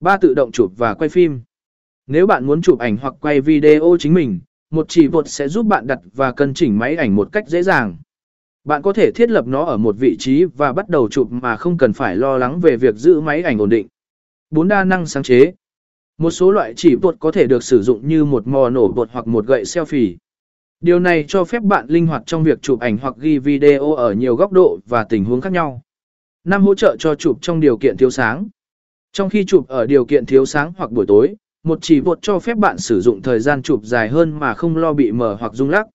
ba tự động chụp và quay phim. Nếu bạn muốn chụp ảnh hoặc quay video chính mình, một chỉ vột sẽ giúp bạn đặt và cân chỉnh máy ảnh một cách dễ dàng. Bạn có thể thiết lập nó ở một vị trí và bắt đầu chụp mà không cần phải lo lắng về việc giữ máy ảnh ổn định. 4 đa năng sáng chế Một số loại chỉ vột có thể được sử dụng như một mò nổ vột hoặc một gậy selfie. Điều này cho phép bạn linh hoạt trong việc chụp ảnh hoặc ghi video ở nhiều góc độ và tình huống khác nhau. Năm hỗ trợ cho chụp trong điều kiện thiếu sáng. Trong khi chụp ở điều kiện thiếu sáng hoặc buổi tối, một chỉ vột cho phép bạn sử dụng thời gian chụp dài hơn mà không lo bị mờ hoặc rung lắc.